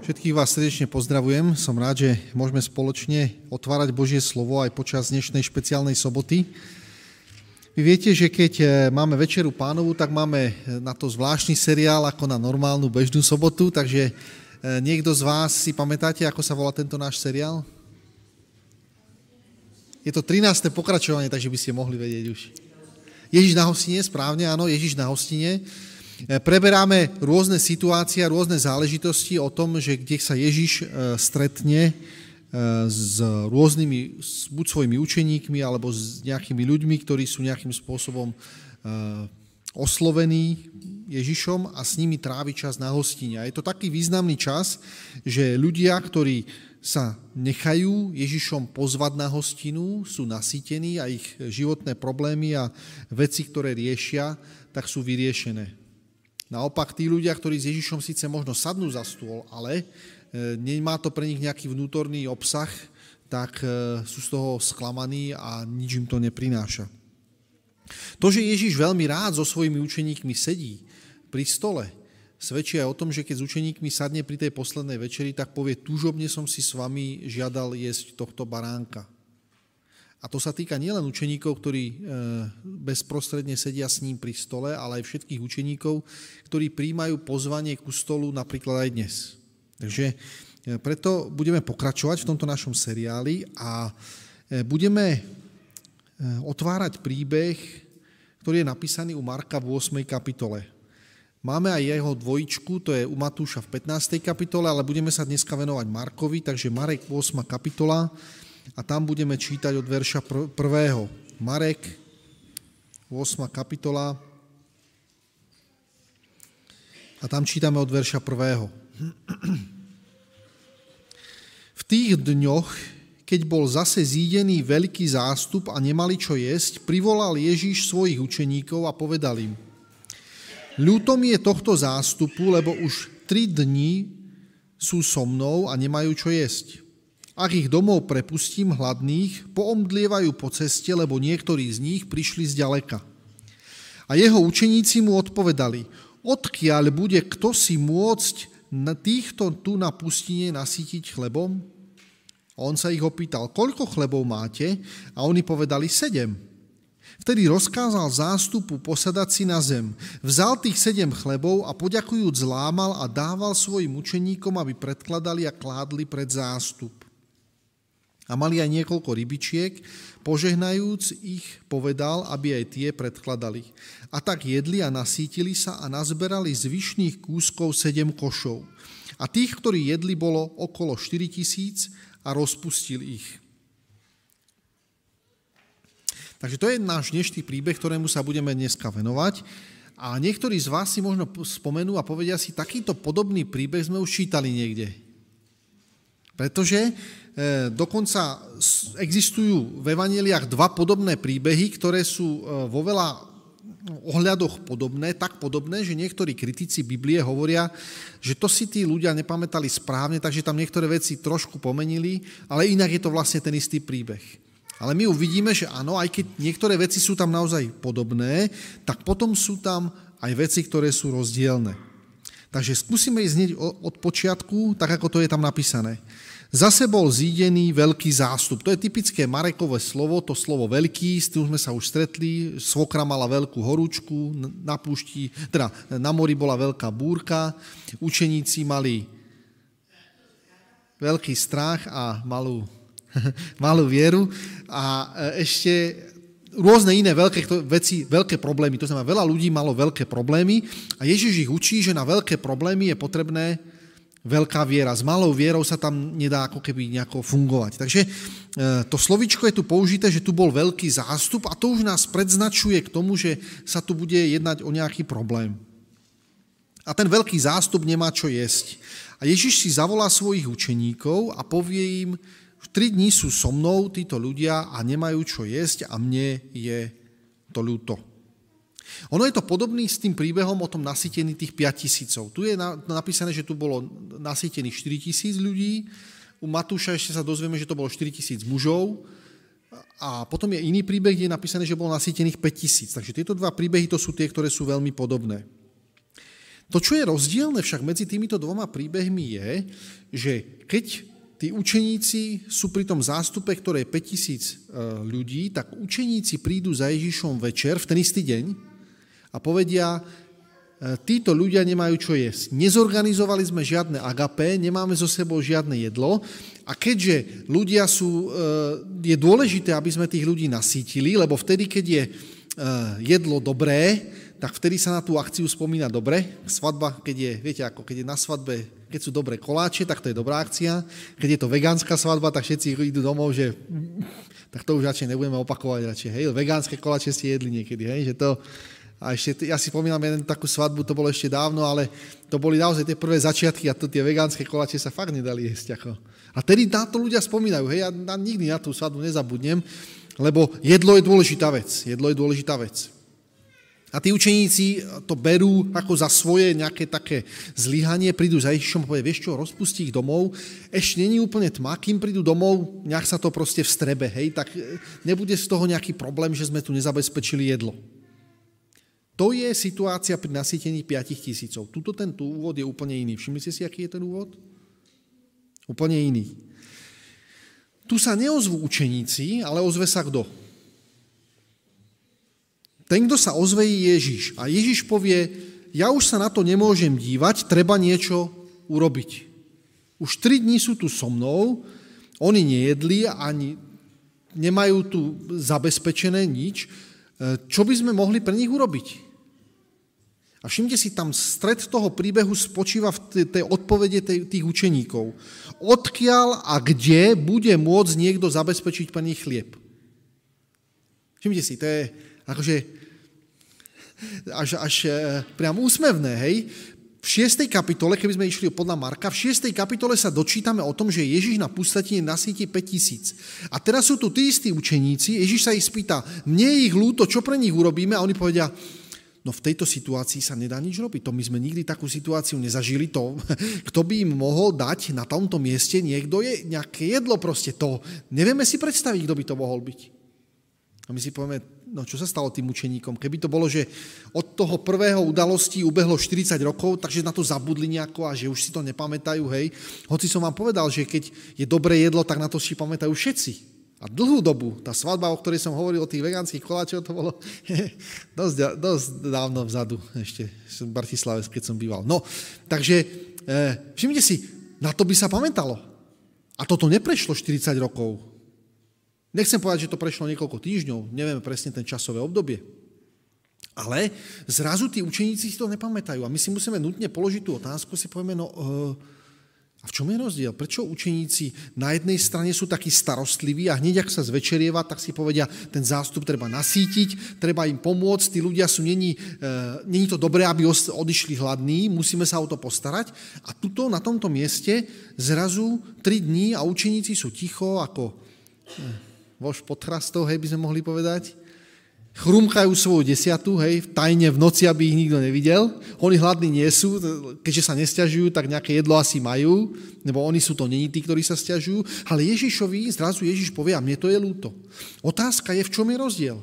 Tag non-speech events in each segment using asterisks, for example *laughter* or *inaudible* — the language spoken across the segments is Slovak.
Všetkých vás srdečne pozdravujem. Som rád, že môžeme spoločne otvárať Božie slovo aj počas dnešnej špeciálnej soboty. Vy viete, že keď e, máme Večeru pánovu, tak máme e, na to zvláštny seriál ako na normálnu bežnú sobotu, takže e, niekto z vás si pamätáte, ako sa volá tento náš seriál? Je to 13. pokračovanie, takže by ste mohli vedieť už. Ježiš na hostine, správne, áno, Ježiš na hostine. E, preberáme rôzne situácie, rôzne záležitosti o tom, že kde sa Ježiš e, stretne e, s rôznymi, buď svojimi učeníkmi, alebo s nejakými ľuďmi, ktorí sú nejakým spôsobom oslovení Ježišom a s nimi trávi čas na hostine. A je to taký významný čas, že ľudia, ktorí sa nechajú Ježišom pozvať na hostinu, sú nasýtení a ich životné problémy a veci, ktoré riešia, tak sú vyriešené. Naopak tí ľudia, ktorí s Ježišom síce možno sadnú za stôl, ale e, nemá to pre nich nejaký vnútorný obsah, tak e, sú z toho sklamaní a nič im to neprináša. To, že Ježiš veľmi rád so svojimi učeníkmi sedí pri stole, svedčí aj o tom, že keď s učeníkmi sadne pri tej poslednej večeri, tak povie, túžobne som si s vami žiadal jesť tohto baránka. A to sa týka nielen učeníkov, ktorí e, bezprostredne sedia s ním pri stole, ale aj všetkých učeníkov, ktorí príjmajú pozvanie ku stolu napríklad aj dnes. Takže e, preto budeme pokračovať v tomto našom seriáli a e, budeme otvárať príbeh, ktorý je napísaný u Marka v 8. kapitole. Máme aj jeho dvojičku, to je u Matúša v 15. kapitole, ale budeme sa dneska venovať Markovi, takže Marek 8. kapitola, a tam budeme čítať od verša prvého. Marek, 8. kapitola, a tam čítame od verša prvého. V tých dňoch, keď bol zase zídený veľký zástup a nemali čo jesť, privolal Ježíš svojich učeníkov a povedal im, ľúto mi je tohto zástupu, lebo už tri dni sú so mnou a nemajú čo jesť. Ak ich domov prepustím hladných, poomdlievajú po ceste, lebo niektorí z nich prišli z ďaleka. A jeho učeníci mu odpovedali, odkiaľ bude kto si môcť na týchto tu na pustine nasýtiť chlebom? A on sa ich opýtal, koľko chlebov máte? A oni povedali, sedem. Vtedy rozkázal zástupu posadať si na zem. Vzal tých sedem chlebov a poďakujúc zlámal a dával svojim učeníkom, aby predkladali a kládli pred zástup. A mali aj niekoľko rybičiek, požehnajúc ich povedal, aby aj tie predkladali. A tak jedli a nasítili sa a nazberali zvyšných kúskov sedem košov. A tých, ktorí jedli, bolo okolo 4 tisíc a rozpustil ich. Takže to je náš dnešný príbeh, ktorému sa budeme dneska venovať. A niektorí z vás si možno spomenú a povedia si, takýto podobný príbeh sme už čítali niekde. Pretože dokonca existujú v evaneliách dva podobné príbehy, ktoré sú e, vo veľa ohľadoch podobné, tak podobné, že niektorí kritici Biblie hovoria, že to si tí ľudia nepamätali správne, takže tam niektoré veci trošku pomenili, ale inak je to vlastne ten istý príbeh. Ale my uvidíme, že áno, aj keď niektoré veci sú tam naozaj podobné, tak potom sú tam aj veci, ktoré sú rozdielne. Takže skúsime ísť hneď od počiatku, tak ako to je tam napísané. Zase bol zídený veľký zástup. To je typické Marekové slovo, to slovo veľký, s tým sme sa už stretli. Svokra mala veľkú horúčku, na púšti, teda na mori bola veľká búrka, učeníci mali veľký strach a malú, *laughs* malú vieru a e, ešte rôzne iné veľké veci, veľké problémy. To znamená, veľa ľudí malo veľké problémy a Ježiš ich učí, že na veľké problémy je potrebné veľká viera. S malou vierou sa tam nedá ako keby nejako fungovať. Takže e, to slovičko je tu použité, že tu bol veľký zástup a to už nás predznačuje k tomu, že sa tu bude jednať o nejaký problém. A ten veľký zástup nemá čo jesť. A Ježiš si zavolá svojich učeníkov a povie im, tri dní sú so mnou títo ľudia a nemajú čo jesť a mne je to ľúto. Ono je to podobný s tým príbehom o tom nasýtení tých 5 tisícov. Tu je napísané, že tu bolo nasýtených 4 tisíc ľudí, u Matúša ešte sa dozvieme, že to bolo 4 tisíc mužov a potom je iný príbeh, kde je napísané, že bolo nasýtených 5 tisíc. Takže tieto dva príbehy to sú tie, ktoré sú veľmi podobné. To, čo je rozdielne však medzi týmito dvoma príbehmi je, že keď tí učeníci sú pri tom zástupe, ktoré je 5000 e, ľudí, tak učeníci prídu za Ježišom večer v ten istý deň a povedia, e, títo ľudia nemajú čo jesť. Nezorganizovali sme žiadne agapé, nemáme zo sebou žiadne jedlo a keďže ľudia sú, e, je dôležité, aby sme tých ľudí nasítili, lebo vtedy, keď je jedlo dobré, tak vtedy sa na tú akciu spomína dobre. Svadba, keď je, viete, ako keď je na svadbe, keď sú dobré koláče, tak to je dobrá akcia. Keď je to vegánska svadba, tak všetci idú domov, že *laughs* tak to už radšej nebudeme opakovať radšej. Hej, vegánske koláče ste jedli niekedy, hej, že to, a ešte, ja si pomínam jeden takú svadbu, to bolo ešte dávno, ale to boli naozaj tie prvé začiatky a to, tie vegánske koláče sa fakt nedali jesť. Ako. A tedy na to ľudia spomínajú, hej, ja nikdy na tú svadbu nezabudnem, lebo jedlo je dôležitá vec. Jedlo je dôležitá vec. A tí učeníci to berú ako za svoje nejaké také zlyhanie, prídu za Ježišom a povie, vieš čo, rozpustí ich domov, ešte není úplne tma, kým prídu domov, nejak sa to proste vstrebe, hej, tak e, nebude z toho nejaký problém, že sme tu nezabezpečili jedlo. To je situácia pri nasýtení 5 tisícov. Tuto ten úvod je úplne iný. Všimli ste si, aký je ten úvod? Úplne iný. Tu sa neozvú učeníci, ale ozve sa kto? Ten, kto sa ozve, je Ježiš. A Ježiš povie, ja už sa na to nemôžem dívať, treba niečo urobiť. Už tri dní sú tu so mnou, oni nejedli ani nemajú tu zabezpečené nič. E, čo by sme mohli pre nich urobiť? A všimte si, tam stred toho príbehu spočíva v tej odpovede tých učeníkov. Odkiaľ a kde bude môcť niekto zabezpečiť pre nich chlieb? Všimte si, to je akože až, až e, priam úsmevné, hej. V 6. kapitole, keby sme išli podľa Marka, v 6. kapitole sa dočítame o tom, že Ježiš na pustatine nasíti 5000. A teraz sú tu tí istí učeníci, Ježiš sa ich spýta, mne je ich lúto, čo pre nich urobíme? A oni povedia, no v tejto situácii sa nedá nič robiť. To my sme nikdy takú situáciu nezažili. To, *laughs* kto by im mohol dať na tomto mieste, niekto je nejaké jedlo proste. To nevieme si predstaviť, kto by to mohol byť. A my si povieme, no čo sa stalo tým učeníkom? Keby to bolo, že od toho prvého udalosti ubehlo 40 rokov, takže na to zabudli nejako a že už si to nepamätajú, hej. Hoci som vám povedal, že keď je dobré jedlo, tak na to si pamätajú všetci. A dlhú dobu, tá svadba, o ktorej som hovoril, o tých vegánskych koláčov, to bolo *laughs* dosť, dosť dávno vzadu, ešte v Bratislave, keď som býval. No, takže e, všimnite si, na to by sa pamätalo. A toto neprešlo 40 rokov. Nechcem povedať, že to prešlo niekoľko týždňov, nevieme presne ten časové obdobie. Ale zrazu tí učeníci si to nepamätajú. A my si musíme nutne položiť tú otázku, si povieme, no uh, a v čom je rozdiel? Prečo učeníci na jednej strane sú takí starostliví a hneď, ak sa zvečerieva, tak si povedia, ten zástup treba nasítiť, treba im pomôcť, tí ľudia sú, není, uh, není to dobré, aby odišli hladní, musíme sa o to postarať. A tuto, na tomto mieste, zrazu tri dní a učeníci sú ticho, ako... Uh, vož pod chrastou, hej, by sme mohli povedať. Chrumkajú svoju desiatu, hej, tajne v noci, aby ich nikto nevidel. Oni hladní nie sú, keďže sa nestiažujú, tak nejaké jedlo asi majú, nebo oni sú to není tí, ktorí sa stiažujú. Ale Ježišovi zrazu Ježiš povie, a mne to je ľúto. Otázka je, v čom je rozdiel.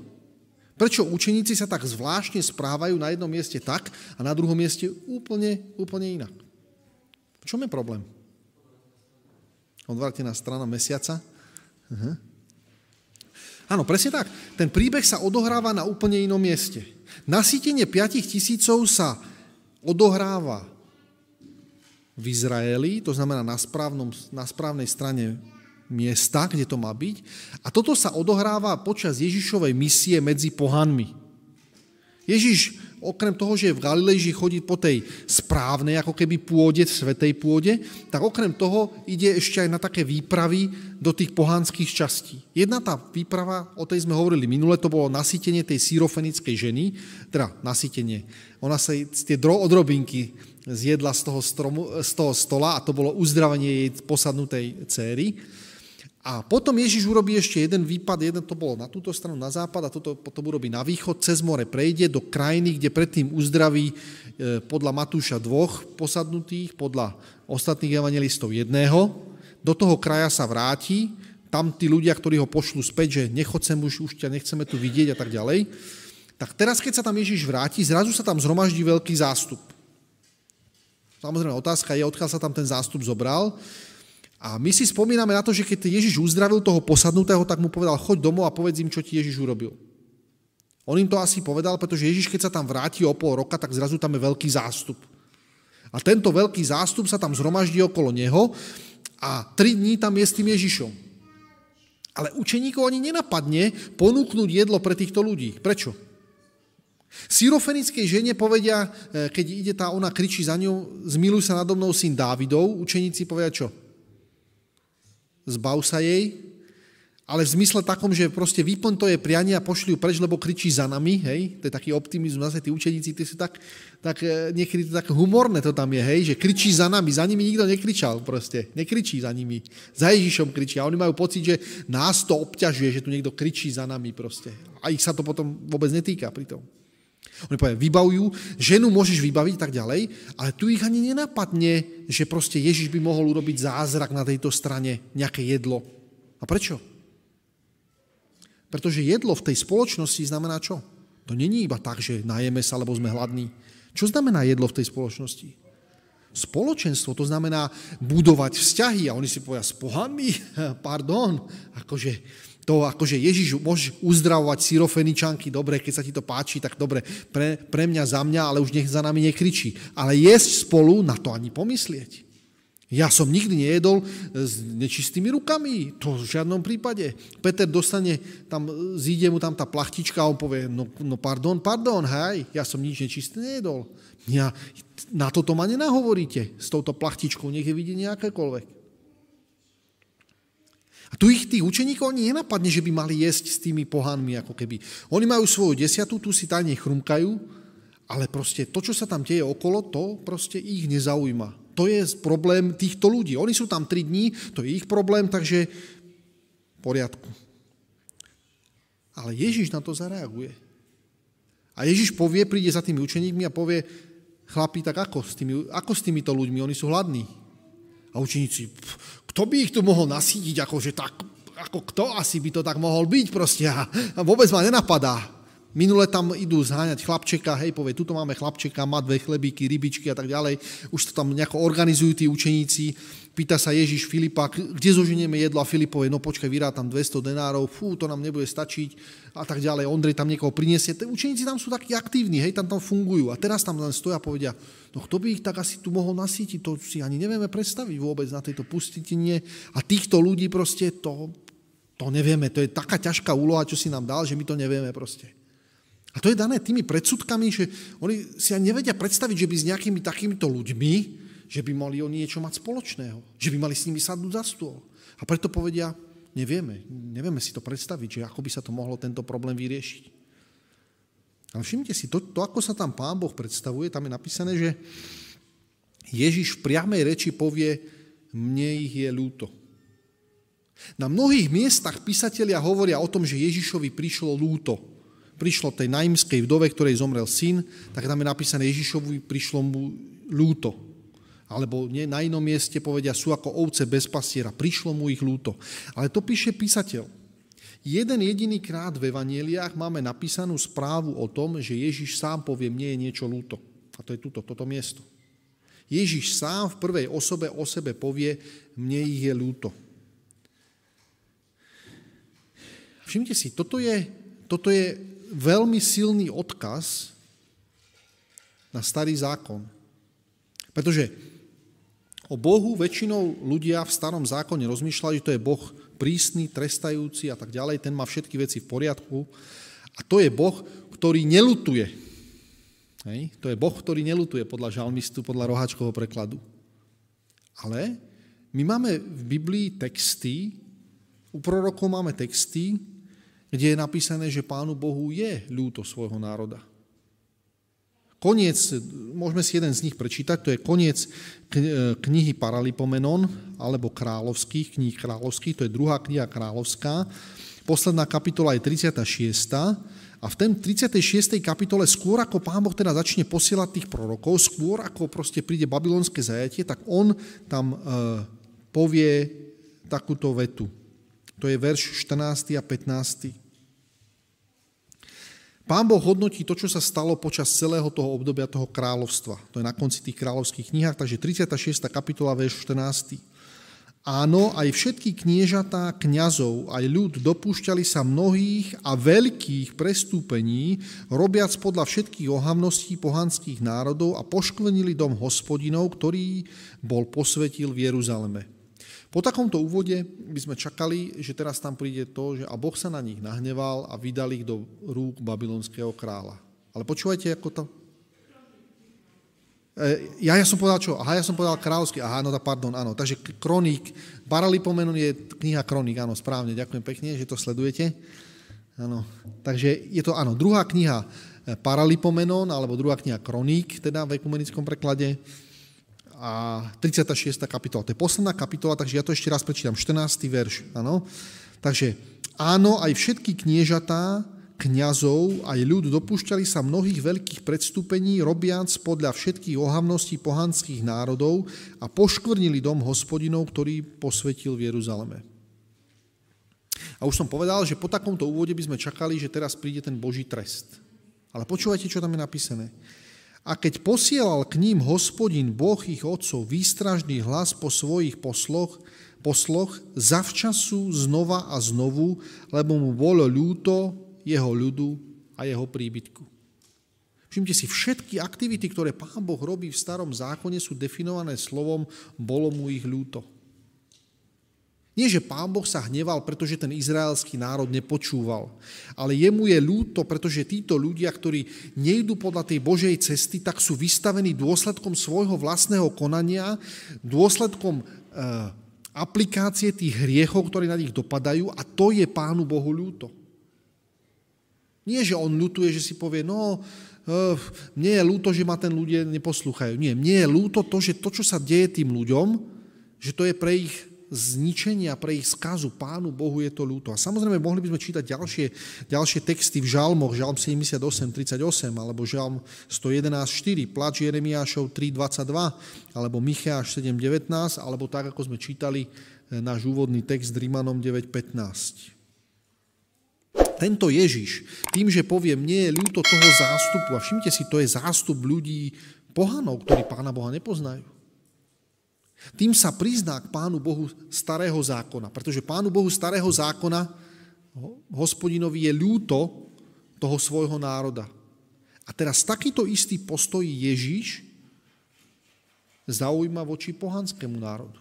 Prečo učeníci sa tak zvláštne správajú na jednom mieste tak a na druhom mieste úplne, úplne inak? V čom je problém? Odvrátená strana mesiaca. Uh-huh. Áno, presne tak. Ten príbeh sa odohráva na úplne inom mieste. Nasýtenie 5 tisícov sa odohráva v Izraeli, to znamená na, správnom, na správnej strane miesta, kde to má byť. A toto sa odohráva počas Ježišovej misie medzi pohanmi. Ježiš okrem toho, že v Galilei chodí po tej správnej, ako keby pôde, svetej pôde, tak okrem toho ide ešte aj na také výpravy do tých pohanských častí. Jedna tá výprava, o tej sme hovorili minule, to bolo nasytenie tej sírofenickej ženy, teda nasytenie. Ona sa tie odrobinky zjedla z toho, stromu, z toho stola a to bolo uzdravenie jej posadnutej céry. A potom Ježiš urobí ešte jeden výpad, jeden to bolo na túto stranu, na západ a toto potom urobí na východ, cez more prejde do krajiny, kde predtým uzdraví e, podľa Matúša dvoch posadnutých, podľa ostatných evangelistov jedného. Do toho kraja sa vráti, tam tí ľudia, ktorí ho pošlú späť, že nechodcem už, už ťa nechceme tu vidieť a tak ďalej. Tak teraz, keď sa tam Ježiš vráti, zrazu sa tam zhromaždí veľký zástup. Samozrejme, otázka je, odkiaľ sa tam ten zástup zobral. A my si spomíname na to, že keď Ježiš uzdravil toho posadnutého, tak mu povedal, choď domov a povedz im, čo ti Ježiš urobil. On im to asi povedal, pretože Ježiš, keď sa tam vráti o pol roka, tak zrazu tam je veľký zástup. A tento veľký zástup sa tam zhromaždí okolo neho a tri dní tam je s tým Ježišom. Ale učeníkov ani nenapadne ponúknuť jedlo pre týchto ľudí. Prečo? Syrofenickej žene povedia, e, keď ide tá, ona kričí za ňou, zmiluj sa nado mnou syn Dávidov, učeníci povedia čo? Zbav sa jej, ale v zmysle takom, že proste vyplň to je prianie a pošli ju preč, lebo kričí za nami, hej, to je taký optimizmus, zase tí učeníci, tí sú tak, tak e, niekedy to tak humorné to tam je, hej, že kričí za nami, za nimi nikto nekričal proste, nekričí za nimi, za Ježišom kričí a oni majú pocit, že nás to obťažuje, že tu niekto kričí za nami proste a ich sa to potom vôbec netýka pri tom. Oni povedia, vybavujú, ženu môžeš vybaviť tak ďalej, ale tu ich ani nenapadne, že proste Ježiš by mohol urobiť zázrak na tejto strane, nejaké jedlo. A prečo? Pretože jedlo v tej spoločnosti znamená čo? To není iba tak, že najeme sa, lebo sme hladní. Čo znamená jedlo v tej spoločnosti? Spoločenstvo, to znamená budovať vzťahy. A oni si povedia, s pohanmi? *laughs* Pardon, akože to akože Ježiš môže uzdravovať syrofeničanky, dobre, keď sa ti to páči, tak dobre, pre, pre mňa, za mňa, ale už nech za nami nekričí. Ale jesť spolu, na to ani pomyslieť. Ja som nikdy nejedol s nečistými rukami, to v žiadnom prípade. Peter dostane, tam, zíde mu tam tá plachtička a on povie, no, no pardon, pardon, hej, ja som nič nečisté nejedol. Ja, na toto ma nenahovoríte s touto plachtičkou, nech je vidieť nejakékoľvek. A tu ich tých učeníkov ani nenapadne, že by mali jesť s tými pohanmi, ako keby. Oni majú svoju desiatu, tu si tajne chrumkajú, ale proste to, čo sa tam deje okolo, to proste ich nezaujíma. To je problém týchto ľudí. Oni sú tam tri dní, to je ich problém, takže poriadku. Ale Ježiš na to zareaguje. A Ježiš povie, príde za tými učeníkmi a povie, chlapi, tak ako s, tými, ako s týmito ľuďmi? Oni sú hladní. A učeníci, kto by ich tu mohol nasítiť, akože tak, ako kto asi by to tak mohol byť proste a vôbec ma nenapadá. Minule tam idú zháňať chlapčeka, hej, povie, tuto máme chlapčeka, má dve chlebíky, rybičky a tak ďalej. Už to tam nejako organizujú tí učeníci. Pýta sa Ježiš Filipa, kde zoženieme jedlo a Filip povie, no počkaj, vyrá tam 200 denárov, fú, to nám nebude stačiť a tak ďalej. Ondrej tam niekoho priniesie. Tí učeníci tam sú takí aktívni, hej, tam tam fungujú. A teraz tam len stoja a povedia, no kto by ich tak asi tu mohol nasítiť, to si ani nevieme predstaviť vôbec na tejto pustitine. A týchto ľudí proste to, to nevieme, to je taká ťažká úloha, čo si nám dal, že my to nevieme proste. A to je dané tými predsudkami, že oni si ani nevedia predstaviť, že by s nejakými takýmito ľuďmi, že by mali oni niečo mať spoločného, že by mali s nimi sadnúť za stôl. A preto povedia, nevieme, nevieme si to predstaviť, že ako by sa to mohlo tento problém vyriešiť. Ale všimnite si, to, to ako sa tam Pán Boh predstavuje, tam je napísané, že Ježiš v priamej reči povie, mne ich je ľúto. Na mnohých miestach písatelia hovoria o tom, že Ježišovi prišlo ľúto prišlo tej naimskej vdove, ktorej zomrel syn, tak tam je napísané Ježišovi prišlo mu ľúto. Alebo nie, na inom mieste povedia, sú ako ovce bez pastiera, prišlo mu ich ľúto. Ale to píše písateľ. Jeden jediný krát v evanieliách máme napísanú správu o tom, že Ježiš sám povie, mne je niečo ľúto. A to je tuto, toto miesto. Ježiš sám v prvej osobe o sebe povie, mne ich je ľúto. Všimte si, toto je, toto je veľmi silný odkaz na starý zákon. Pretože o Bohu väčšinou ľudia v starom zákone rozmýšľali, že to je Boh prísny, trestajúci a tak ďalej, ten má všetky veci v poriadku. A to je Boh, ktorý nelutuje. Hej? To je Boh, ktorý nelutuje podľa žalmistu, podľa roháčkovho prekladu. Ale my máme v Biblii texty, u prorokov máme texty, kde je napísané, že Pánu Bohu je ľúto svojho národa. Koniec, môžeme si jeden z nich prečítať, to je koniec knihy Paralipomenon, alebo kráľovských, kníh kráľovských, to je druhá kniha kráľovská. Posledná kapitola je 36. A v tom 36. kapitole skôr ako Pán Boh teda začne posielať tých prorokov, skôr ako proste príde babylonské zajatie, tak on tam e, povie takúto vetu. To je verš 14. a 15. Pán Boh hodnotí to, čo sa stalo počas celého toho obdobia toho kráľovstva. To je na konci tých kráľovských knihách, takže 36. kapitola, verš 14. Áno, aj všetky kniežatá kňazov, aj ľud dopúšťali sa mnohých a veľkých prestúpení, robiac podľa všetkých ohavností pohanských národov a poškvenili dom hospodinov, ktorý bol posvetil v Jeruzaleme. Po takomto úvode by sme čakali, že teraz tam príde to, že a Boh sa na nich nahneval a vydal ich do rúk babylonského kráľa. Ale počúvajte, ako to E, ja, ja som povedal čo? Aha, ja som povedal kráľovský. Aha, no pardon, áno. Takže kroník, Paralipomenon je kniha kroník, áno, správne. Ďakujem pekne, že to sledujete. Áno. Takže je to, áno, druhá kniha e, Paralipomenon, alebo druhá kniha kroník, teda v ekumenickom preklade. A 36. kapitola. To je posledná kapitola, takže ja to ešte raz prečítam. 14. verš, áno. Takže áno, aj všetky kniežatá, kňazov aj ľud dopúšťali sa mnohých veľkých predstúpení, robiac podľa všetkých ohavností pohanských národov a poškvrnili dom hospodinov, ktorý posvetil v Jeruzaleme. A už som povedal, že po takomto úvode by sme čakali, že teraz príde ten Boží trest. Ale počúvajte, čo tam je napísané. A keď posielal k ním hospodin, Boh ich otcov, výstražný hlas po svojich posloch, posloch zavčasu znova a znovu, lebo mu bolo ľúto jeho ľudu a jeho príbytku. Všimte si, všetky aktivity, ktoré Pán Boh robí v starom zákone, sú definované slovom bolo mu ich ľúto. Nie, že Pán Boh sa hneval, pretože ten izraelský národ nepočúval, ale jemu je ľúto, pretože títo ľudia, ktorí nejdu podľa tej Božej cesty, tak sú vystavení dôsledkom svojho vlastného konania, dôsledkom e, aplikácie tých hriechov, ktoré na nich dopadajú a to je Pánu Bohu ľúto. Nie, že on ľutuje, že si povie, no, uh, mne je ľúto, že ma ten ľudia neposlúchajú. Nie, mne je ľúto to, že to, čo sa deje tým ľuďom, že to je pre ich zničenia, pre ich skazu. Pánu Bohu je to ľúto. A samozrejme, mohli by sme čítať ďalšie, ďalšie texty v žalmoch, žalm 78, 38, alebo žalm 111, 4, plač Jeremiášov 3, 22, alebo Micheáš 7, 19, alebo tak, ako sme čítali eh, náš úvodný text Rímanom 9, 15. Tento Ježiš, tým, že povie, mne je ľúto toho zástupu, a všimte si, to je zástup ľudí pohanov, ktorí Pána Boha nepoznajú. Tým sa prizná k Pánu Bohu starého zákona, pretože Pánu Bohu starého zákona, hospodinovi je ľúto toho svojho národa. A teraz takýto istý postoj Ježiš zaujíma voči pohanskému národu.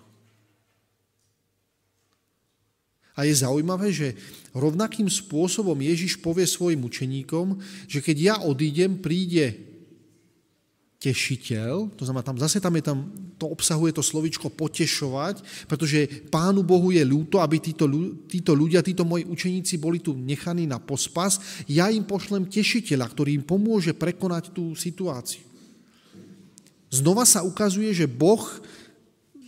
A je zaujímavé, že rovnakým spôsobom Ježiš povie svojim učeníkom, že keď ja odídem, príde tešiteľ, to znamená, tam zase tam je tam, to obsahuje to slovičko potešovať, pretože Pánu Bohu je ľúto, aby títo, títo ľudia, títo moji učeníci boli tu nechaní na pospas, ja im pošlem tešiteľa, ktorý im pomôže prekonať tú situáciu. Znova sa ukazuje, že Boh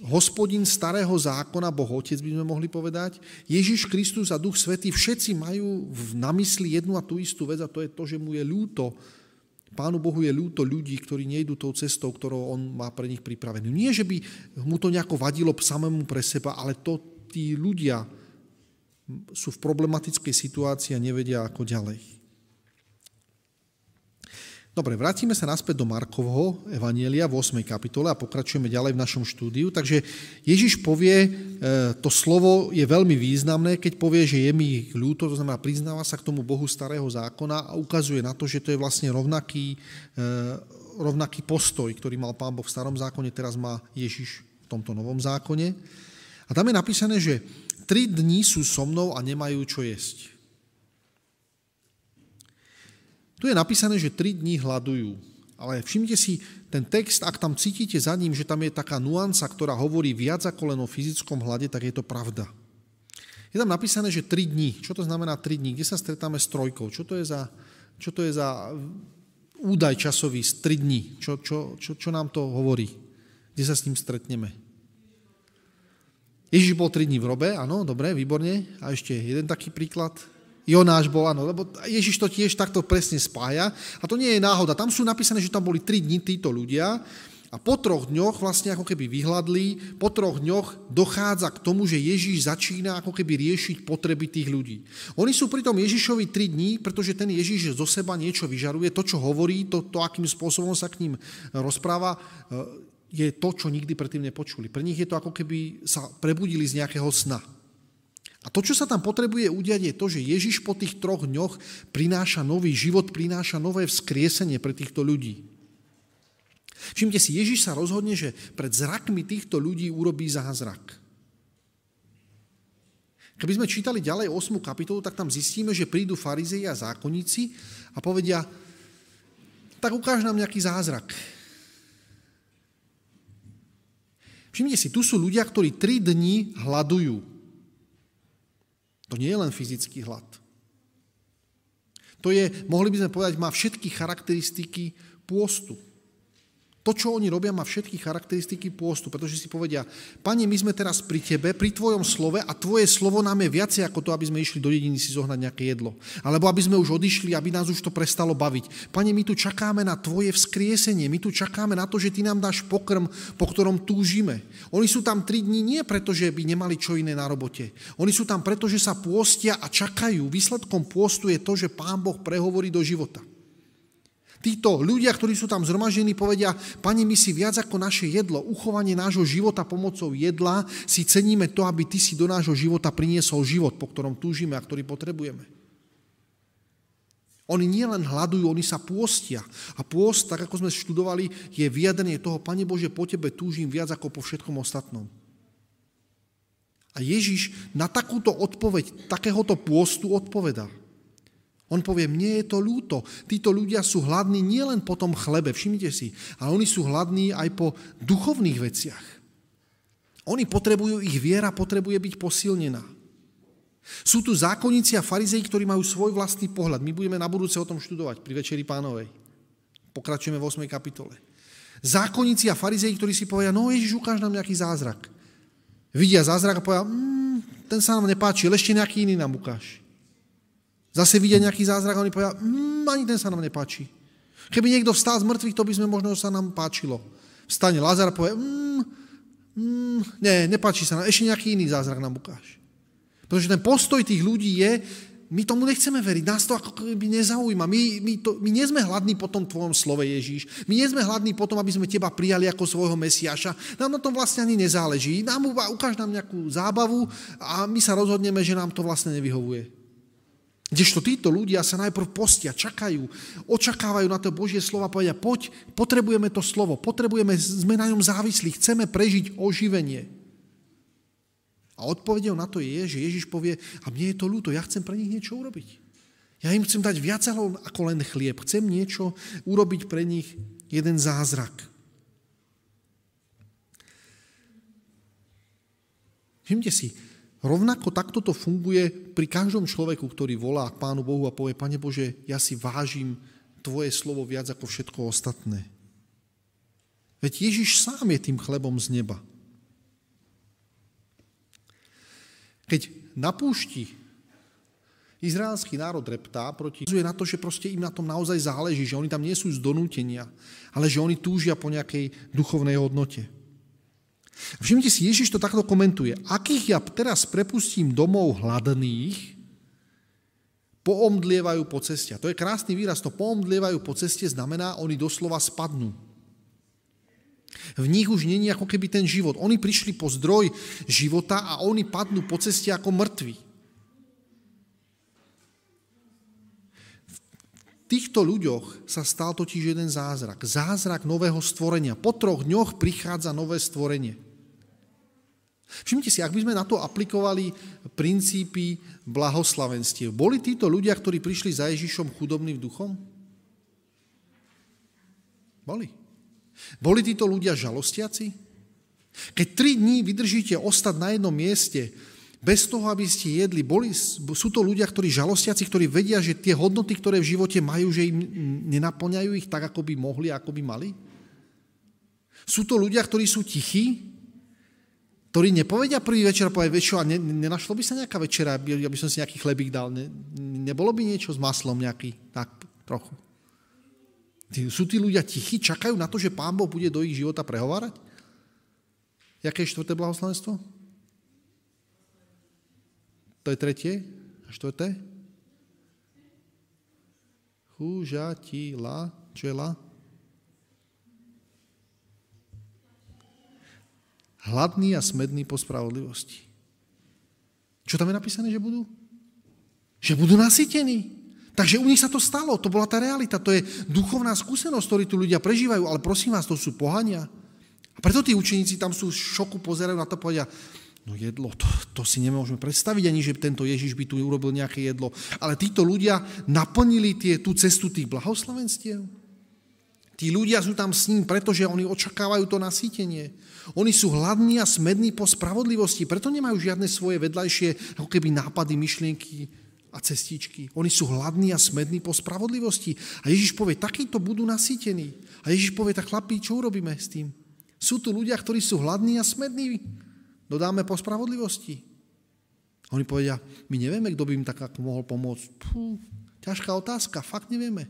hospodin starého zákona, Boh Otec by sme mohli povedať, Ježiš Kristus a Duch Svetý, všetci majú na mysli jednu a tú istú vec a to je to, že mu je ľúto, Pánu Bohu je ľúto ľudí, ktorí nejdú tou cestou, ktorou on má pre nich pripravenú. Nie, že by mu to nejako vadilo samému pre seba, ale to tí ľudia sú v problematickej situácii a nevedia ako ďalej. Dobre, vrátime sa naspäť do Markovho Evanielia v 8. kapitole a pokračujeme ďalej v našom štúdiu. Takže Ježiš povie, e, to slovo je veľmi významné, keď povie, že je mi ľúto, to znamená priznáva sa k tomu Bohu starého zákona a ukazuje na to, že to je vlastne rovnaký, e, rovnaký postoj, ktorý mal pán Boh v starom zákone, teraz má Ježiš v tomto novom zákone. A tam je napísané, že tri dní sú so mnou a nemajú čo jesť. Tu je napísané, že tri dní hľadujú. Ale všimte si, ten text, ak tam cítite za ním, že tam je taká nuanca, ktorá hovorí viac ako len o fyzickom hlade, tak je to pravda. Je tam napísané, že tri dní. Čo to znamená tri dní? Kde sa stretáme s trojkou? Čo to je za, čo to je za údaj časový z tri dní? Čo, čo, čo, čo nám to hovorí? Kde sa s ním stretneme? Ježiš bol tri dní v robe, áno, dobre, výborne. A ešte jeden taký príklad. Jonáš bol, áno, lebo Ježiš to tiež takto presne spája. A to nie je náhoda. Tam sú napísané, že tam boli tri dni títo ľudia a po troch dňoch vlastne ako keby vyhľadli, po troch dňoch dochádza k tomu, že Ježíš začína ako keby riešiť potreby tých ľudí. Oni sú pri tom Ježišovi tri dní, pretože ten Ježíš zo seba niečo vyžaruje, to, čo hovorí, to, to akým spôsobom sa k ním rozpráva, je to, čo nikdy predtým nepočuli. Pre nich je to ako keby sa prebudili z nejakého sna. A to, čo sa tam potrebuje udiať, je to, že Ježiš po tých troch dňoch prináša nový život, prináša nové vzkriesenie pre týchto ľudí. Všimte si, Ježiš sa rozhodne, že pred zrakmi týchto ľudí urobí zázrak. Keby sme čítali ďalej 8. kapitolu, tak tam zistíme, že prídu farizei a zákonníci a povedia, tak ukáž nám nejaký zázrak. Všimnite si, tu sú ľudia, ktorí tri dni hľadujú. To nie je len fyzický hlad. To je, mohli by sme povedať, má všetky charakteristiky pôstu. To, čo oni robia, má všetky charakteristiky pôstu, pretože si povedia, Pane, my sme teraz pri Tebe, pri Tvojom slove a Tvoje slovo nám je viacej ako to, aby sme išli do dediny si zohnať nejaké jedlo. Alebo aby sme už odišli, aby nás už to prestalo baviť. Pane, my tu čakáme na Tvoje vzkriesenie, my tu čakáme na to, že Ty nám dáš pokrm, po ktorom túžime. Oni sú tam tri dní nie preto, že by nemali čo iné na robote. Oni sú tam preto, že sa pôstia a čakajú. Výsledkom pôstu je to, že Pán Boh prehovorí do života. Títo ľudia, ktorí sú tam zhromaždení, povedia, Pane, my si viac ako naše jedlo, uchovanie nášho života pomocou jedla, si ceníme to, aby Ty si do nášho života priniesol život, po ktorom túžime a ktorý potrebujeme. Oni nielen hľadujú, oni sa pôstia. A pôst, tak ako sme študovali, je vyjadrenie toho, Pane Bože, po Tebe túžim viac ako po všetkom ostatnom. A Ježiš na takúto odpoveď, takéhoto pôstu odpovedá. On povie, mne je to ľúto. Títo ľudia sú hladní nielen po tom chlebe, všimnite si, ale oni sú hladní aj po duchovných veciach. Oni potrebujú, ich viera potrebuje byť posilnená. Sú tu zákonníci a farizei, ktorí majú svoj vlastný pohľad. My budeme na budúce o tom študovať pri Večeri pánovej. Pokračujeme v 8. kapitole. Zákonníci a farizei, ktorí si povedia, no Ježiš, ukáž nám nejaký zázrak. Vidia zázrak a povedia, mm, ten sa nám nepáči, ešte nejaký iný nám ukáž. Zase vidia nejaký zázrak a oni povedia, mmm, ani ten sa nám nepáči. Keby niekto vstal z mŕtvych, to by sme možno sa nám páčilo. Vstane Lazar a povie, mmm, mm, nie, nepáči sa nám, ešte nejaký iný zázrak nám ukáž. Pretože ten postoj tých ľudí je, my tomu nechceme veriť, nás to ako keby nezaujíma. My, my, to, my nie sme hladní po tom tvojom slove Ježíš. My nie sme hladní po tom, aby sme teba prijali ako svojho Mesiaša. Nám na tom vlastne ani nezáleží. Nám ukáž nám nejakú zábavu a my sa rozhodneme, že nám to vlastne nevyhovuje. Kdežto títo ľudia sa najprv postia, čakajú, očakávajú na to Božie slovo a povedia, poď, potrebujeme to slovo, potrebujeme, sme na ňom závislí, chceme prežiť oživenie. A odpovedou na to je, že Ježiš povie, a mne je to ľúto, ja chcem pre nich niečo urobiť. Ja im chcem dať viac ako len chlieb. Chcem niečo urobiť pre nich, jeden zázrak. Všimte si, Rovnako takto to funguje pri každom človeku, ktorý volá k Pánu Bohu a povie, Pane Bože, ja si vážim Tvoje slovo viac ako všetko ostatné. Veď Ježiš sám je tým chlebom z neba. Keď na púšti izraelský národ reptá proti na to, že proste im na tom naozaj záleží, že oni tam nie sú z donútenia, ale že oni túžia po nejakej duchovnej hodnote. Všimnite si, Ježiš to takto komentuje. Akých ja teraz prepustím domov hladných, poomdlievajú po ceste. A to je krásny výraz. To poomdlievajú po ceste znamená, oni doslova spadnú. V nich už není ako keby ten život. Oni prišli po zdroj života a oni padnú po ceste ako mŕtvi. V týchto ľuďoch sa stal totiž jeden zázrak. Zázrak nového stvorenia. Po troch dňoch prichádza nové stvorenie. Všimnite si, ak by sme na to aplikovali princípy blahoslavenstiev, boli títo ľudia, ktorí prišli za Ježišom chudobný v duchom? Boli. Boli títo ľudia žalostiaci? Keď tri dní vydržíte ostať na jednom mieste, bez toho, aby ste jedli, boli, sú to ľudia, ktorí žalostiaci, ktorí vedia, že tie hodnoty, ktoré v živote majú, že im nenaplňajú ich tak, ako by mohli, ako by mali? Sú to ľudia, ktorí sú tichí, ktorí nepovedia prvý večer povedia, vieš čo, a ne, nenašlo by sa nejaká večera, aby, aby som si nejaký chlebík dal, ne, nebolo by niečo s maslom nejaký, tak trochu. Sú tí ľudia tichí, čakajú na to, že Pán Boh bude do ich života prehovárať? Jaké je štvrté blahoslavenstvo? To je tretie? A štvrté? Chúžatila. Čo je la? Hladný a smedný po spravodlivosti. Čo tam je napísané, že budú? Že budú nasytení. Takže u nich sa to stalo, to bola tá realita, to je duchovná skúsenosť, ktorú tu ľudia prežívajú, ale prosím vás, to sú pohania. A preto tí učeníci tam sú v šoku, pozerajú na to a povedia, no jedlo, to, to si nemôžeme predstaviť ani, že tento Ježiš by tu urobil nejaké jedlo. Ale títo ľudia naplnili tie, tú cestu tých blahoslavenstiev. Tí ľudia sú tam s ním, pretože oni očakávajú to nasýtenie. Oni sú hladní a smední po spravodlivosti, preto nemajú žiadne svoje vedľajšie ako keby nápady, myšlienky, a cestičky. Oni sú hladní a smední po spravodlivosti. A Ježiš povie, takýto budú nasýtení. A Ježiš povie, tak chlapí, čo urobíme s tým? Sú tu ľudia, ktorí sú hladní a smední. Dodáme po spravodlivosti. Oni povedia, my nevieme, kto by im tak ako mohol pomôcť. Pú, ťažká otázka, fakt nevieme.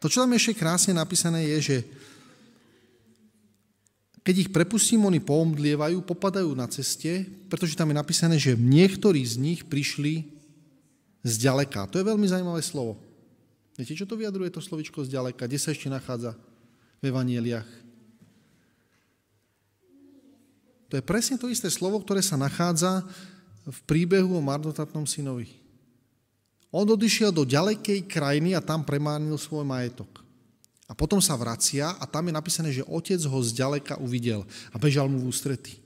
To, čo tam ešte krásne napísané je, že keď ich prepustím, oni poomdlievajú, popadajú na ceste, pretože tam je napísané, že niektorí z nich prišli z ďaleka. To je veľmi zaujímavé slovo. Viete, čo to vyjadruje to slovičko z ďaleka? Kde sa ešte nachádza v evanieliach? To je presne to isté slovo, ktoré sa nachádza v príbehu o marnotratnom synovi. On odišiel do ďalekej krajiny a tam premárnil svoj majetok. A potom sa vracia a tam je napísané, že otec ho zďaleka uvidel a bežal mu v ústrety.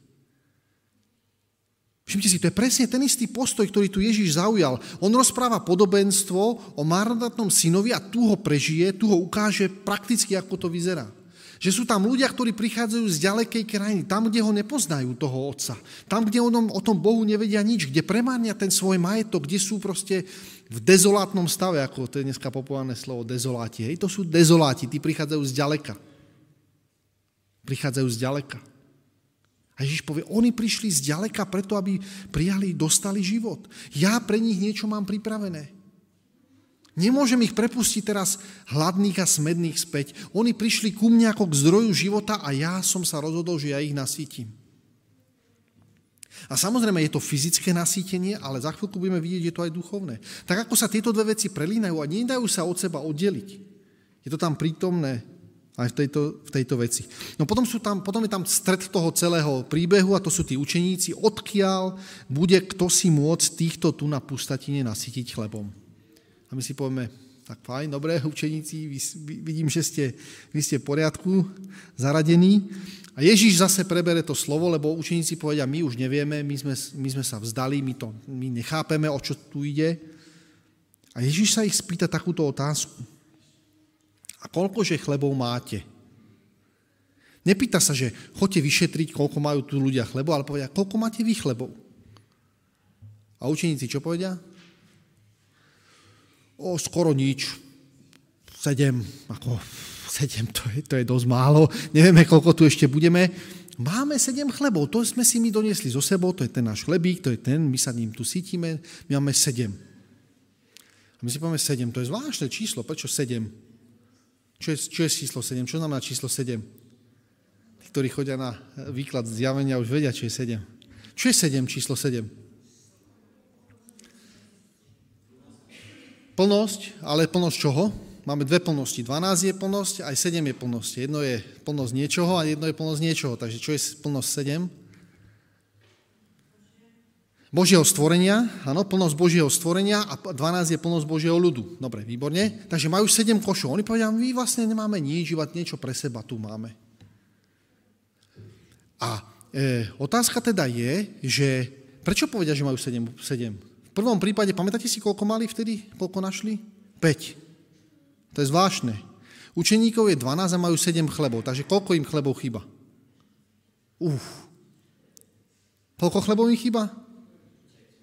Všimte si, to je presne ten istý postoj, ktorý tu Ježiš zaujal. On rozpráva podobenstvo o marnotratnom synovi a tu ho prežije, tu ho ukáže prakticky, ako to vyzerá. Že sú tam ľudia, ktorí prichádzajú z ďalekej krajiny, tam, kde ho nepoznajú, toho otca. Tam, kde o tom, o tom Bohu nevedia nič, kde premárnia ten svoj majetok, kde sú proste v dezolátnom stave, ako to je dneska populárne slovo, dezoláti. Hej, to sú dezoláti, tí prichádzajú z ďaleka. Prichádzajú z ďaleka. A Ježiš povie, oni prišli z ďaleka preto, aby prijali, dostali život. Ja pre nich niečo mám pripravené. Nemôžem ich prepustiť teraz hladných a smedných späť. Oni prišli ku mne ako k zdroju života a ja som sa rozhodol, že ja ich nasítim. A samozrejme je to fyzické nasýtenie, ale za chvíľku budeme vidieť, je to aj duchovné. Tak ako sa tieto dve veci prelínajú a nedajú sa od seba oddeliť. Je to tam prítomné aj v tejto, v tejto veci. No potom, sú tam, potom je tam stred toho celého príbehu a to sú tí učeníci, odkiaľ bude kto si môcť týchto tu na pustatine nasytiť chlebom. A my si povieme, tak fajn, dobré, učeníci, vidím, že ste, vy ste v poriadku, zaradení. A Ježíš zase prebere to slovo, lebo učeníci povedia, my už nevieme, my sme, my sme sa vzdali, my, to, my nechápeme, o čo tu ide. A Ježíš sa ich spýta takúto otázku. A koľkože chlebov máte? Nepýta sa, že chodte vyšetriť, koľko majú tu ľudia chlebov, ale povedia, koľko máte vy chlebov? A učeníci čo povedia? O, skoro nič. Sedem, ako sedem, to je, to je dosť málo, nevieme, koľko tu ešte budeme. Máme sedem chlebov, to sme si my doniesli zo sebou, to je ten náš chlebík, to je ten, my sa ním tu cítime, my máme sedem. A my si povieme sedem, to je zvláštne číslo, prečo sedem? Čo je, čo je číslo sedem? Čo znamená číslo sedem? Tí, ktorí chodia na výklad zjavenia, už vedia, čo je sedem. Čo je sedem, číslo sedem? Plnosť, ale plnosť čoho? máme dve plnosti. 12 je plnosť, aj 7 je plnosť. Jedno je plnosť niečoho a jedno je plnosť niečoho. Takže čo je plnosť 7? Božieho stvorenia, áno, plnosť Božieho stvorenia a 12 je plnosť Božieho ľudu. Dobre, výborne. Takže majú 7 košov. Oni povedia, my vlastne nemáme nič, iba niečo pre seba tu máme. A e, otázka teda je, že prečo povedia, že majú 7, 7? Prvom prípade, pamätáte si, koľko mali vtedy? Koľko našli? 5. To je zvláštne. Učeníkov je 12 a majú 7 chlebov, takže koľko im chlebov chýba? Uf. Koľko chlebov im chýba?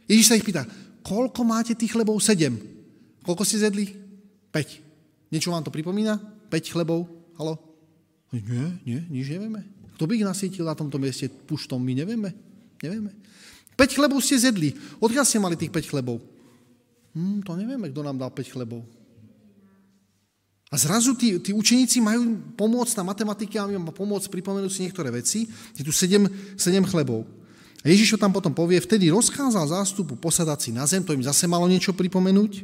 Ježiš sa ich pýta, koľko máte tých chlebov? 7. Koľko ste zjedli? 5. Niečo vám to pripomína? 5 chlebov? Halo? Nie, nie, nič nevieme. Kto by ich nasítil na tomto mieste puštom? My nevieme. Nevieme. 5 5 chlebov ste zjedli. Odkiaľ ste mali tých 5 chlebov? Hm, to nevieme, kto nám dal 5 chlebov. A zrazu tí, tí učeníci majú pomôcť na matematike a majú pomôcť pripomenúť si niektoré veci. Je tu 7, 7 chlebov. A Ježiš tam potom povie, vtedy rozkázal zástupu posadať si na zem, to im zase malo niečo pripomenúť.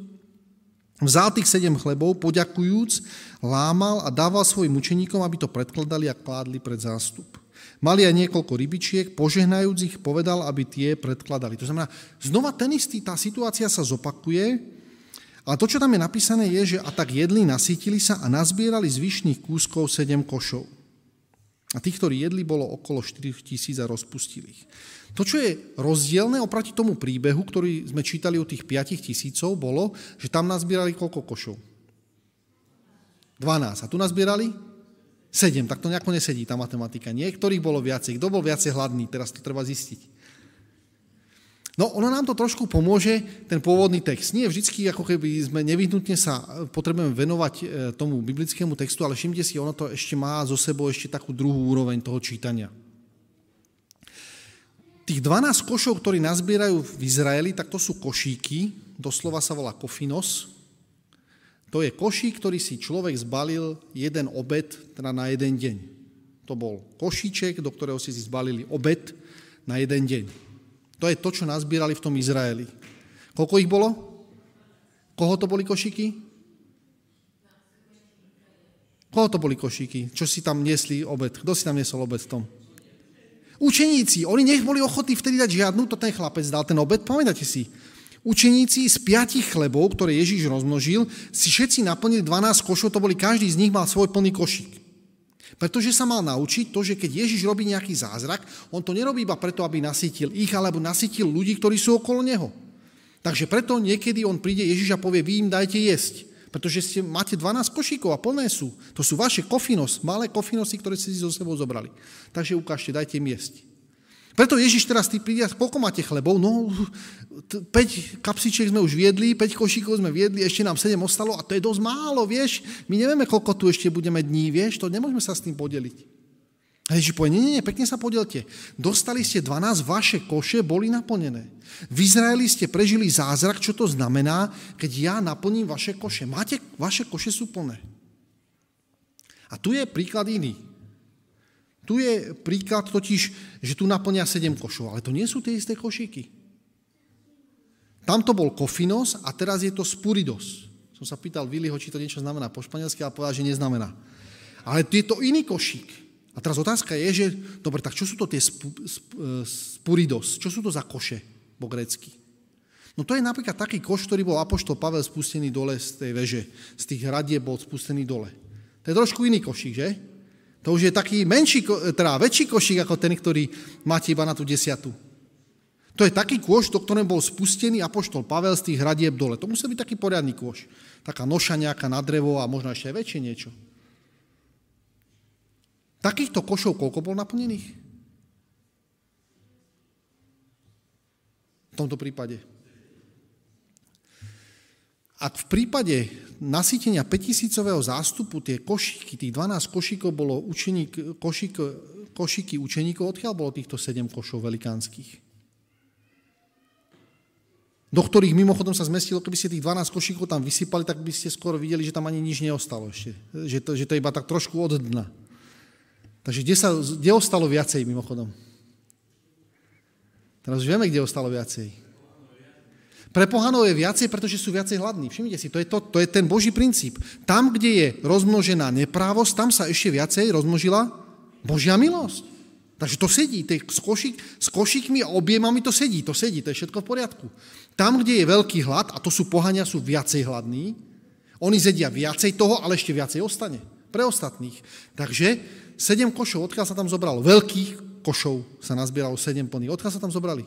Vzal tých sedem chlebov, poďakujúc, lámal a dával svojim učeníkom, aby to predkladali a kládli pred zástup. Mali aj niekoľko rybičiek, požehnajúc ich, povedal, aby tie predkladali. To znamená, znova ten istý, tá situácia sa zopakuje, ale to, čo tam je napísané, je, že a tak jedli, nasítili sa a nazbierali z vyšných kúskov sedem košov. A tých, ktorí jedli, bolo okolo 4 tisíc a rozpustili ich. To, čo je rozdielne oproti tomu príbehu, ktorý sme čítali o tých 5 tisícov, bolo, že tam nazbierali koľko košov? 12. A tu nazbierali? 7. Tak to nejako nesedí tá matematika. Niektorých bolo viacej. Kto bol viacej hladný? Teraz to treba zistiť. No, ono nám to trošku pomôže, ten pôvodný text. Nie vždycky, ako keby sme nevyhnutne sa potrebujeme venovať e, tomu biblickému textu, ale všimte si, ono to ešte má zo sebou ešte takú druhú úroveň toho čítania. Tých 12 košov, ktorí nazbierajú v Izraeli, tak to sú košíky, doslova sa volá kofinos. To je košík, ktorý si človek zbalil jeden obed teda na jeden deň. To bol košíček, do ktorého si zbalili obed na jeden deň. To je to, čo nazbierali v tom Izraeli. Koľko ich bolo? Koho to boli košíky? Koho to boli košíky? Čo si tam niesli obed? Kto si tam niesol obed v tom? Učeníci, oni nech boli ochotní vtedy dať žiadnu, to ten chlapec dal ten obed, pamätáte si. Učeníci z piatich chlebov, ktoré Ježíš rozmnožil, si všetci naplnili 12 košov, to boli, každý z nich mal svoj plný košík. Pretože sa mal naučiť to, že keď Ježiš robí nejaký zázrak, on to nerobí iba preto, aby nasytil ich, alebo nasytil ľudí, ktorí sú okolo neho. Takže preto niekedy on príde Ježiš a povie, vy im dajte jesť. Pretože ste, máte 12 košíkov a plné sú. To sú vaše kofinos, malé kofinosy, ktoré ste si so sebou zobrali. Takže ukážte, dajte im jesť. Preto Ježiš teraz ty príde, koľko máte chlebov? No, 5 kapsičiek sme už viedli, 5 košíkov sme viedli, ešte nám 7 ostalo a to je dosť málo, vieš. My nevieme, koľko tu ešte budeme dní, vieš, to nemôžeme sa s tým podeliť. A Ježiš povie, nie, nie, nie, pekne sa podelte. Dostali ste 12, vaše koše boli naplnené. V Izraeli ste prežili zázrak, čo to znamená, keď ja naplním vaše koše. Máte, vaše koše sú plné. A tu je príklad iný. Tu je príklad totiž, že tu naplňa 7 košov, ale to nie sú tie isté košíky. Tam to bol kofinos a teraz je to spuridos. Som sa pýtal Viliho, či to niečo znamená po španielsky, ale povedal, že neznamená. Ale je to iný košík. A teraz otázka je, že, dobre, tak čo sú to tie sp, spuridos? Čo sú to za koše po grecky? No to je napríklad taký koš, ktorý bol Apoštol Pavel spustený dole z tej veže. Z tých hradie bol spustený dole. To je trošku iný košík, že? To už je taký menší, teda väčší košík ako ten, ktorý máte iba na tú desiatu. To je taký kôš, do ktorého bol spustený Apoštol Pavel z tých hradieb dole. To musí byť taký poriadny kôš. Taká noša nejaká na drevo a možno ešte väčšie niečo. Takýchto košov koľko bol naplnených? V tomto prípade. Ak v prípade nasýtenia 5000 zástupu tie košíky, tých 12 košíkov bolo učeník, košík, košíky učeníkov, odkiaľ bolo týchto 7 košov velikánskych? Do ktorých mimochodom sa zmestilo, keby ste tých 12 košíkov tam vysypali, tak by ste skoro videli, že tam ani nič neostalo ešte. Že to, že to je iba tak trošku od dna. Takže kde, sa, kde ostalo viacej mimochodom? Teraz už vieme, kde ostalo viacej. Pre pohanov je viacej, pretože sú viacej hladní. Všimnite si, to je, to, to je ten Boží princíp. Tam, kde je rozmnožená neprávosť, tam sa ešte viacej rozmnožila Božia milosť. Takže to sedí, s, košík, s košíkmi a objemami to sedí, to sedí, to je všetko v poriadku. Tam, kde je veľký hlad, a to sú pohania, sú viacej hladní, oni zedia viacej toho, ale ešte viacej ostane pre ostatných. Takže sedem košov, odkiaľ sa tam zobralo? Veľkých košov sa nazbieralo sedem plných. Odkiaľ sa tam zobrali?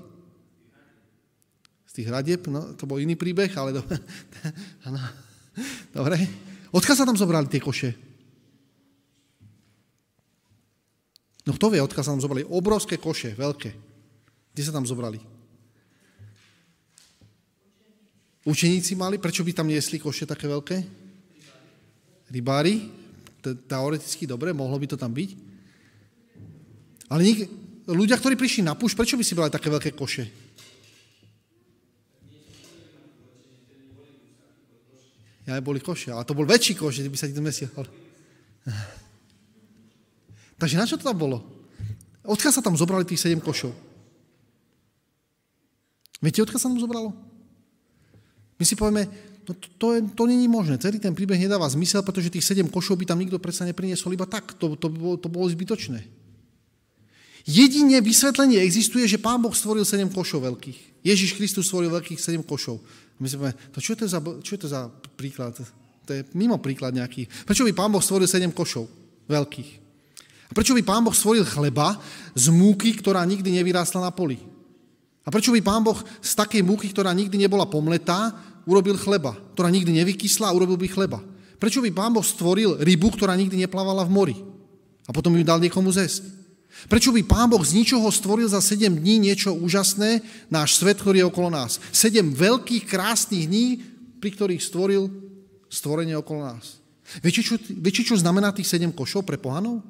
Z tých hradieb, no, to bol iný príbeh, ale do... *laughs* ano. dobre. Odkiaľ sa tam zobrali tie koše? No kto vie, odkiaľ sa tam zobrali? Obrovské koše, veľké. Kde sa tam zobrali? Učeníci mali? Prečo by tam niesli koše také veľké? Rybári? teoreticky dobre, mohlo by to tam byť. Ale nik- ľudia, ktorí prišli na púšť, prečo by si brali také veľké koše? Ja boli koše, ale to bol väčší koš, by sa ti to zmestil. *laughs* Takže na čo to tam bolo? Odkiaľ sa tam zobrali tých sedem košov? Viete, odkiaľ sa tam zobralo? My si povieme, no to, to, je, to není možné. Celý ten príbeh nedáva zmysel, pretože tých sedem košov by tam nikto predsa nepriniesol iba tak. To, to, bolo, to bolo zbytočné. Jedine vysvetlenie existuje, že Pán Boh stvoril sedem košov veľkých. Ježiš Kristus stvoril veľkých sedem košov. My si povieme, to čo je to za, čo je to za príklad? To je mimo príklad nejaký. Prečo by Pán Boh stvoril sedem košov veľkých? A prečo by Pán Boh stvoril chleba z múky, ktorá nikdy nevyrástla na poli? A prečo by Pán Boh z takej múky, ktorá nikdy nebola pomletá, urobil chleba, ktorá nikdy nevykysla a urobil by chleba? Prečo by Pán Boh stvoril rybu, ktorá nikdy neplávala v mori? A potom ju dal niekomu zesť? Prečo by Pán Boh z ničoho stvoril za 7 dní niečo úžasné, náš svet, ktorý je okolo nás? 7 veľkých, krásnych dní, pri ktorých stvoril stvorenie okolo nás. Viete, čo, viete, čo znamená tých 7 košov pre pohanov?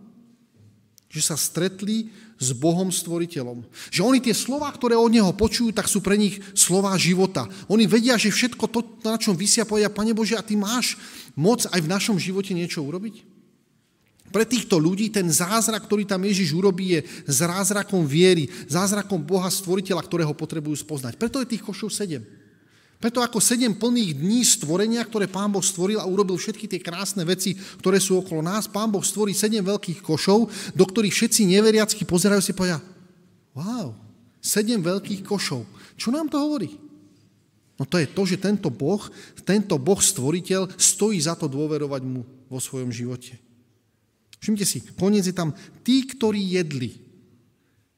Že sa stretli s Bohom stvoriteľom. Že oni tie slova, ktoré od Neho počujú, tak sú pre nich slova života. Oni vedia, že všetko to, na čom vysia, povedia, Pane Bože, a Ty máš moc aj v našom živote niečo urobiť? Pre týchto ľudí ten zázrak, ktorý tam Ježiš urobí, je zázrakom viery, zázrakom Boha stvoriteľa, ktorého potrebujú spoznať. Preto je tých košov sedem. Preto ako sedem plných dní stvorenia, ktoré Pán Boh stvoril a urobil všetky tie krásne veci, ktoré sú okolo nás, Pán Boh stvorí sedem veľkých košov, do ktorých všetci neveriacky pozerajú si povedia, wow, sedem veľkých košov. Čo nám to hovorí? No to je to, že tento Boh, tento Boh stvoriteľ stojí za to dôverovať mu vo svojom živote. Všimte si, koniec je tam tí, ktorí jedli.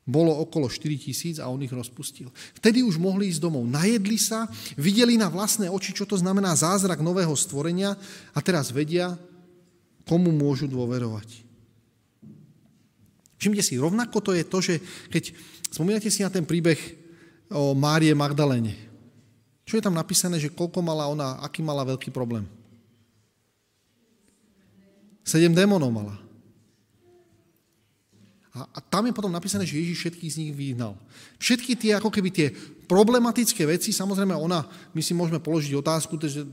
Bolo okolo 4 tisíc a on ich rozpustil. Vtedy už mohli ísť domov. Najedli sa, videli na vlastné oči, čo to znamená zázrak nového stvorenia a teraz vedia, komu môžu dôverovať. Všimte si, rovnako to je to, že keď spomínate si na ten príbeh o Márie Magdalene, čo je tam napísané, že koľko mala ona, aký mala veľký problém? Sedem démonov mala. A, a tam je potom napísané, že Ježiš všetkých z nich vyhnal. Všetky tie, ako keby tie problematické veci, samozrejme ona, my si môžeme položiť otázku, že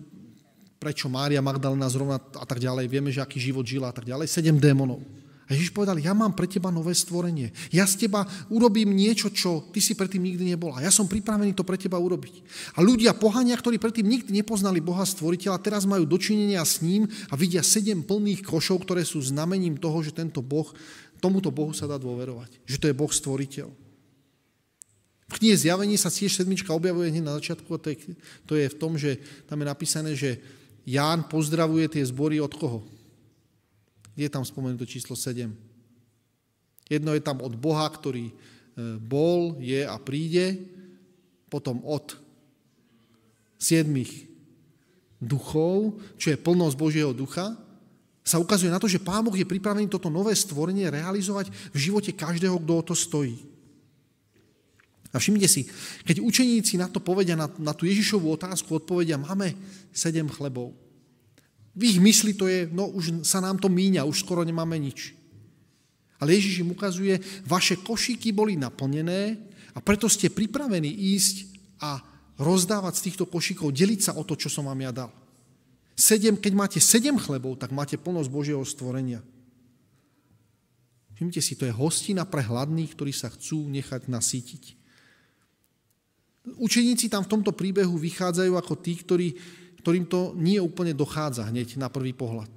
prečo Mária Magdalena zrovna a tak ďalej, vieme, že aký život žila a tak ďalej, sedem démonov. A Ježiš povedal, ja mám pre teba nové stvorenie. Ja z teba urobím niečo, čo ty si predtým nikdy nebol. A ja som pripravený to pre teba urobiť. A ľudia, pohania, ktorí predtým nikdy nepoznali Boha stvoriteľa, teraz majú dočinenia s ním a vidia sedem plných košov, ktoré sú znamením toho, že tento Boh tomuto Bohu sa dá dôverovať. Že to je Boh stvoriteľ. V knihe Zjavení sa tiež sedmička objavuje hneď na začiatku a to je, to je v tom, že tam je napísané, že Ján pozdravuje tie zbory od koho? Je tam spomenuté číslo 7. Jedno je tam od Boha, ktorý e, bol, je a príde, potom od siedmých duchov, čo je plnosť Božieho ducha, sa ukazuje na to, že Pán Boh je pripravený toto nové stvorenie realizovať v živote každého, kto o to stojí. A všimnite si, keď učeníci na to povedia, na, na tú Ježišovú otázku odpovedia, máme sedem chlebov. V ich mysli to je, no už sa nám to míňa, už skoro nemáme nič. Ale Ježiš im ukazuje, vaše košíky boli naplnené a preto ste pripravení ísť a rozdávať z týchto košíkov, deliť sa o to, čo som vám ja dal. Sedem, keď máte sedem chlebov, tak máte plnosť Božieho stvorenia. Všimte si, to je hostina pre hladných, ktorí sa chcú nechať nasítiť. Učeníci tam v tomto príbehu vychádzajú ako tí, ktorí, ktorým to nie úplne dochádza hneď na prvý pohľad.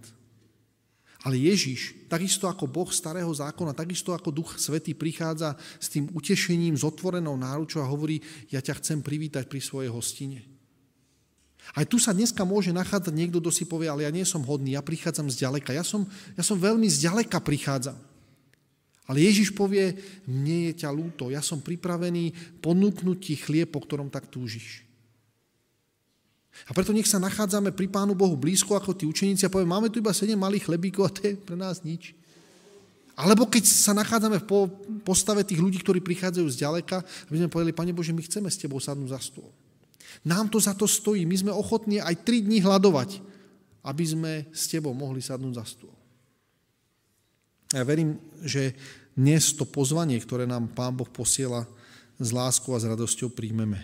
Ale Ježiš, takisto ako Boh starého zákona, takisto ako Duch Svetý prichádza s tým utešením, s otvorenou náručou a hovorí, ja ťa chcem privítať pri svojej hostine. Aj tu sa dneska môže nachádzať niekto, kto si povie, ale ja nie som hodný, ja prichádzam z ďaleka. Ja som, ja som veľmi zďaleka prichádzam. Ale Ježiš povie, mne je ťa lúto, ja som pripravený ponúknuť ti chlieb, po ktorom tak túžiš. A preto nech sa nachádzame pri Pánu Bohu blízko ako tí učeníci a povie, máme tu iba sedem malých chlebíkov a to je pre nás nič. Alebo keď sa nachádzame v postave tých ľudí, ktorí prichádzajú z ďaleka, aby sme povedali, Pane Bože, my chceme s Tebou sadnúť za stôl. Nám to za to stojí. My sme ochotní aj tri dní hľadovať, aby sme s tebou mohli sadnúť za stôl. Ja verím, že dnes to pozvanie, ktoré nám Pán Boh posiela, s láskou a s radosťou príjmeme.